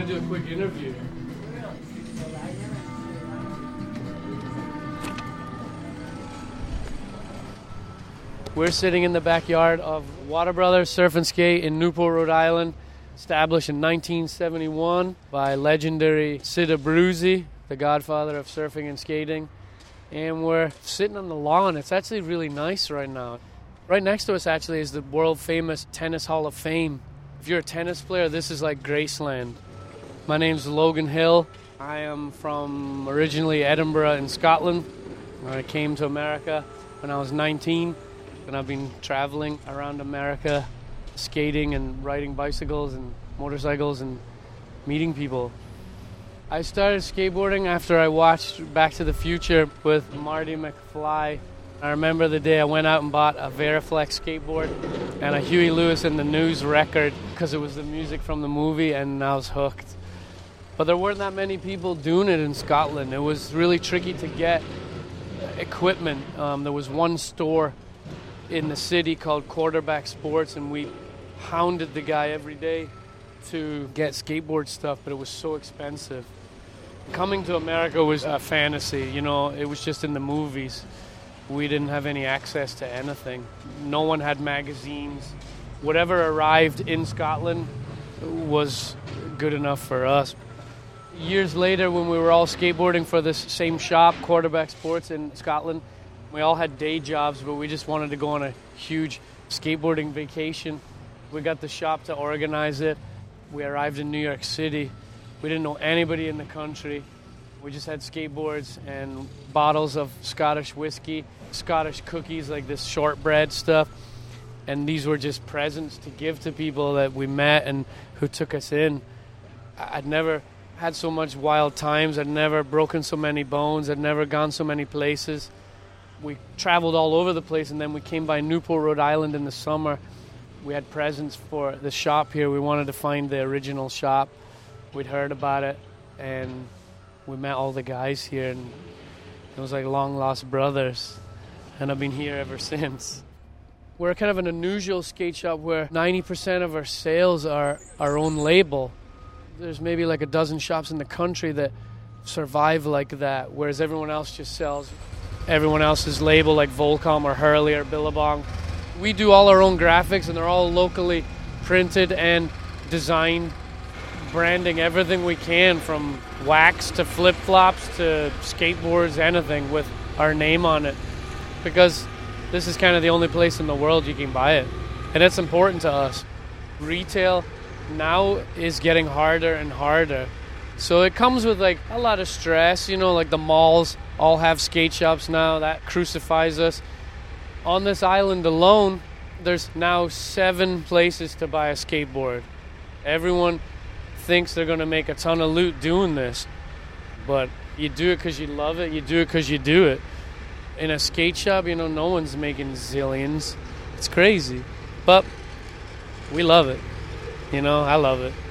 gonna do a quick interview. We're sitting in the backyard of Water Brothers Surf and Skate in Newport, Rhode Island, established in 1971 by legendary Sid Abruzzi, the godfather of surfing and skating. And we're sitting on the lawn. It's actually really nice right now. Right next to us, actually, is the world famous Tennis Hall of Fame. If you're a tennis player, this is like Graceland. My name's Logan Hill. I am from originally Edinburgh in Scotland. I came to America when I was 19 and I've been traveling around America, skating and riding bicycles and motorcycles and meeting people. I started skateboarding after I watched Back to the Future with Marty McFly. I remember the day I went out and bought a Veriflex skateboard and a Huey Lewis and the News record because it was the music from the movie, and I was hooked. But there weren't that many people doing it in Scotland. It was really tricky to get equipment. Um, there was one store in the city called Quarterback Sports, and we hounded the guy every day to get skateboard stuff, but it was so expensive. Coming to America was a fantasy, you know, it was just in the movies. We didn't have any access to anything. No one had magazines. Whatever arrived in Scotland was good enough for us. Years later, when we were all skateboarding for this same shop, Quarterback Sports in Scotland, we all had day jobs, but we just wanted to go on a huge skateboarding vacation. We got the shop to organize it. We arrived in New York City. We didn't know anybody in the country. We just had skateboards and bottles of Scottish whiskey, Scottish cookies, like this shortbread stuff. And these were just presents to give to people that we met and who took us in. I'd never had so much wild times. I'd never broken so many bones. I'd never gone so many places we traveled all over the place, and then we came by Newport, Rhode Island in the summer. We had presents for the shop here. We wanted to find the original shop. We'd heard about it, and we met all the guys here, and it was like long lost brothers. And I've been here ever since. We're kind of an unusual skate shop where 90% of our sales are our own label. There's maybe like a dozen shops in the country that survive like that, whereas everyone else just sells everyone else's label like Volcom or Hurley or Billabong. We do all our own graphics and they're all locally printed and designed, branding everything we can from wax to flip flops to skateboards, anything with our name on it. Because this is kind of the only place in the world you can buy it. And it's important to us. Retail now is getting harder and harder. So it comes with like a lot of stress, you know, like the malls all have skate shops now. That crucifies us. On this island alone, there's now seven places to buy a skateboard. Everyone thinks they're going to make a ton of loot doing this, but you do it because you love it. You do it because you do it. In a skate shop, you know, no one's making zillions. It's crazy, but we love it. You know, I love it.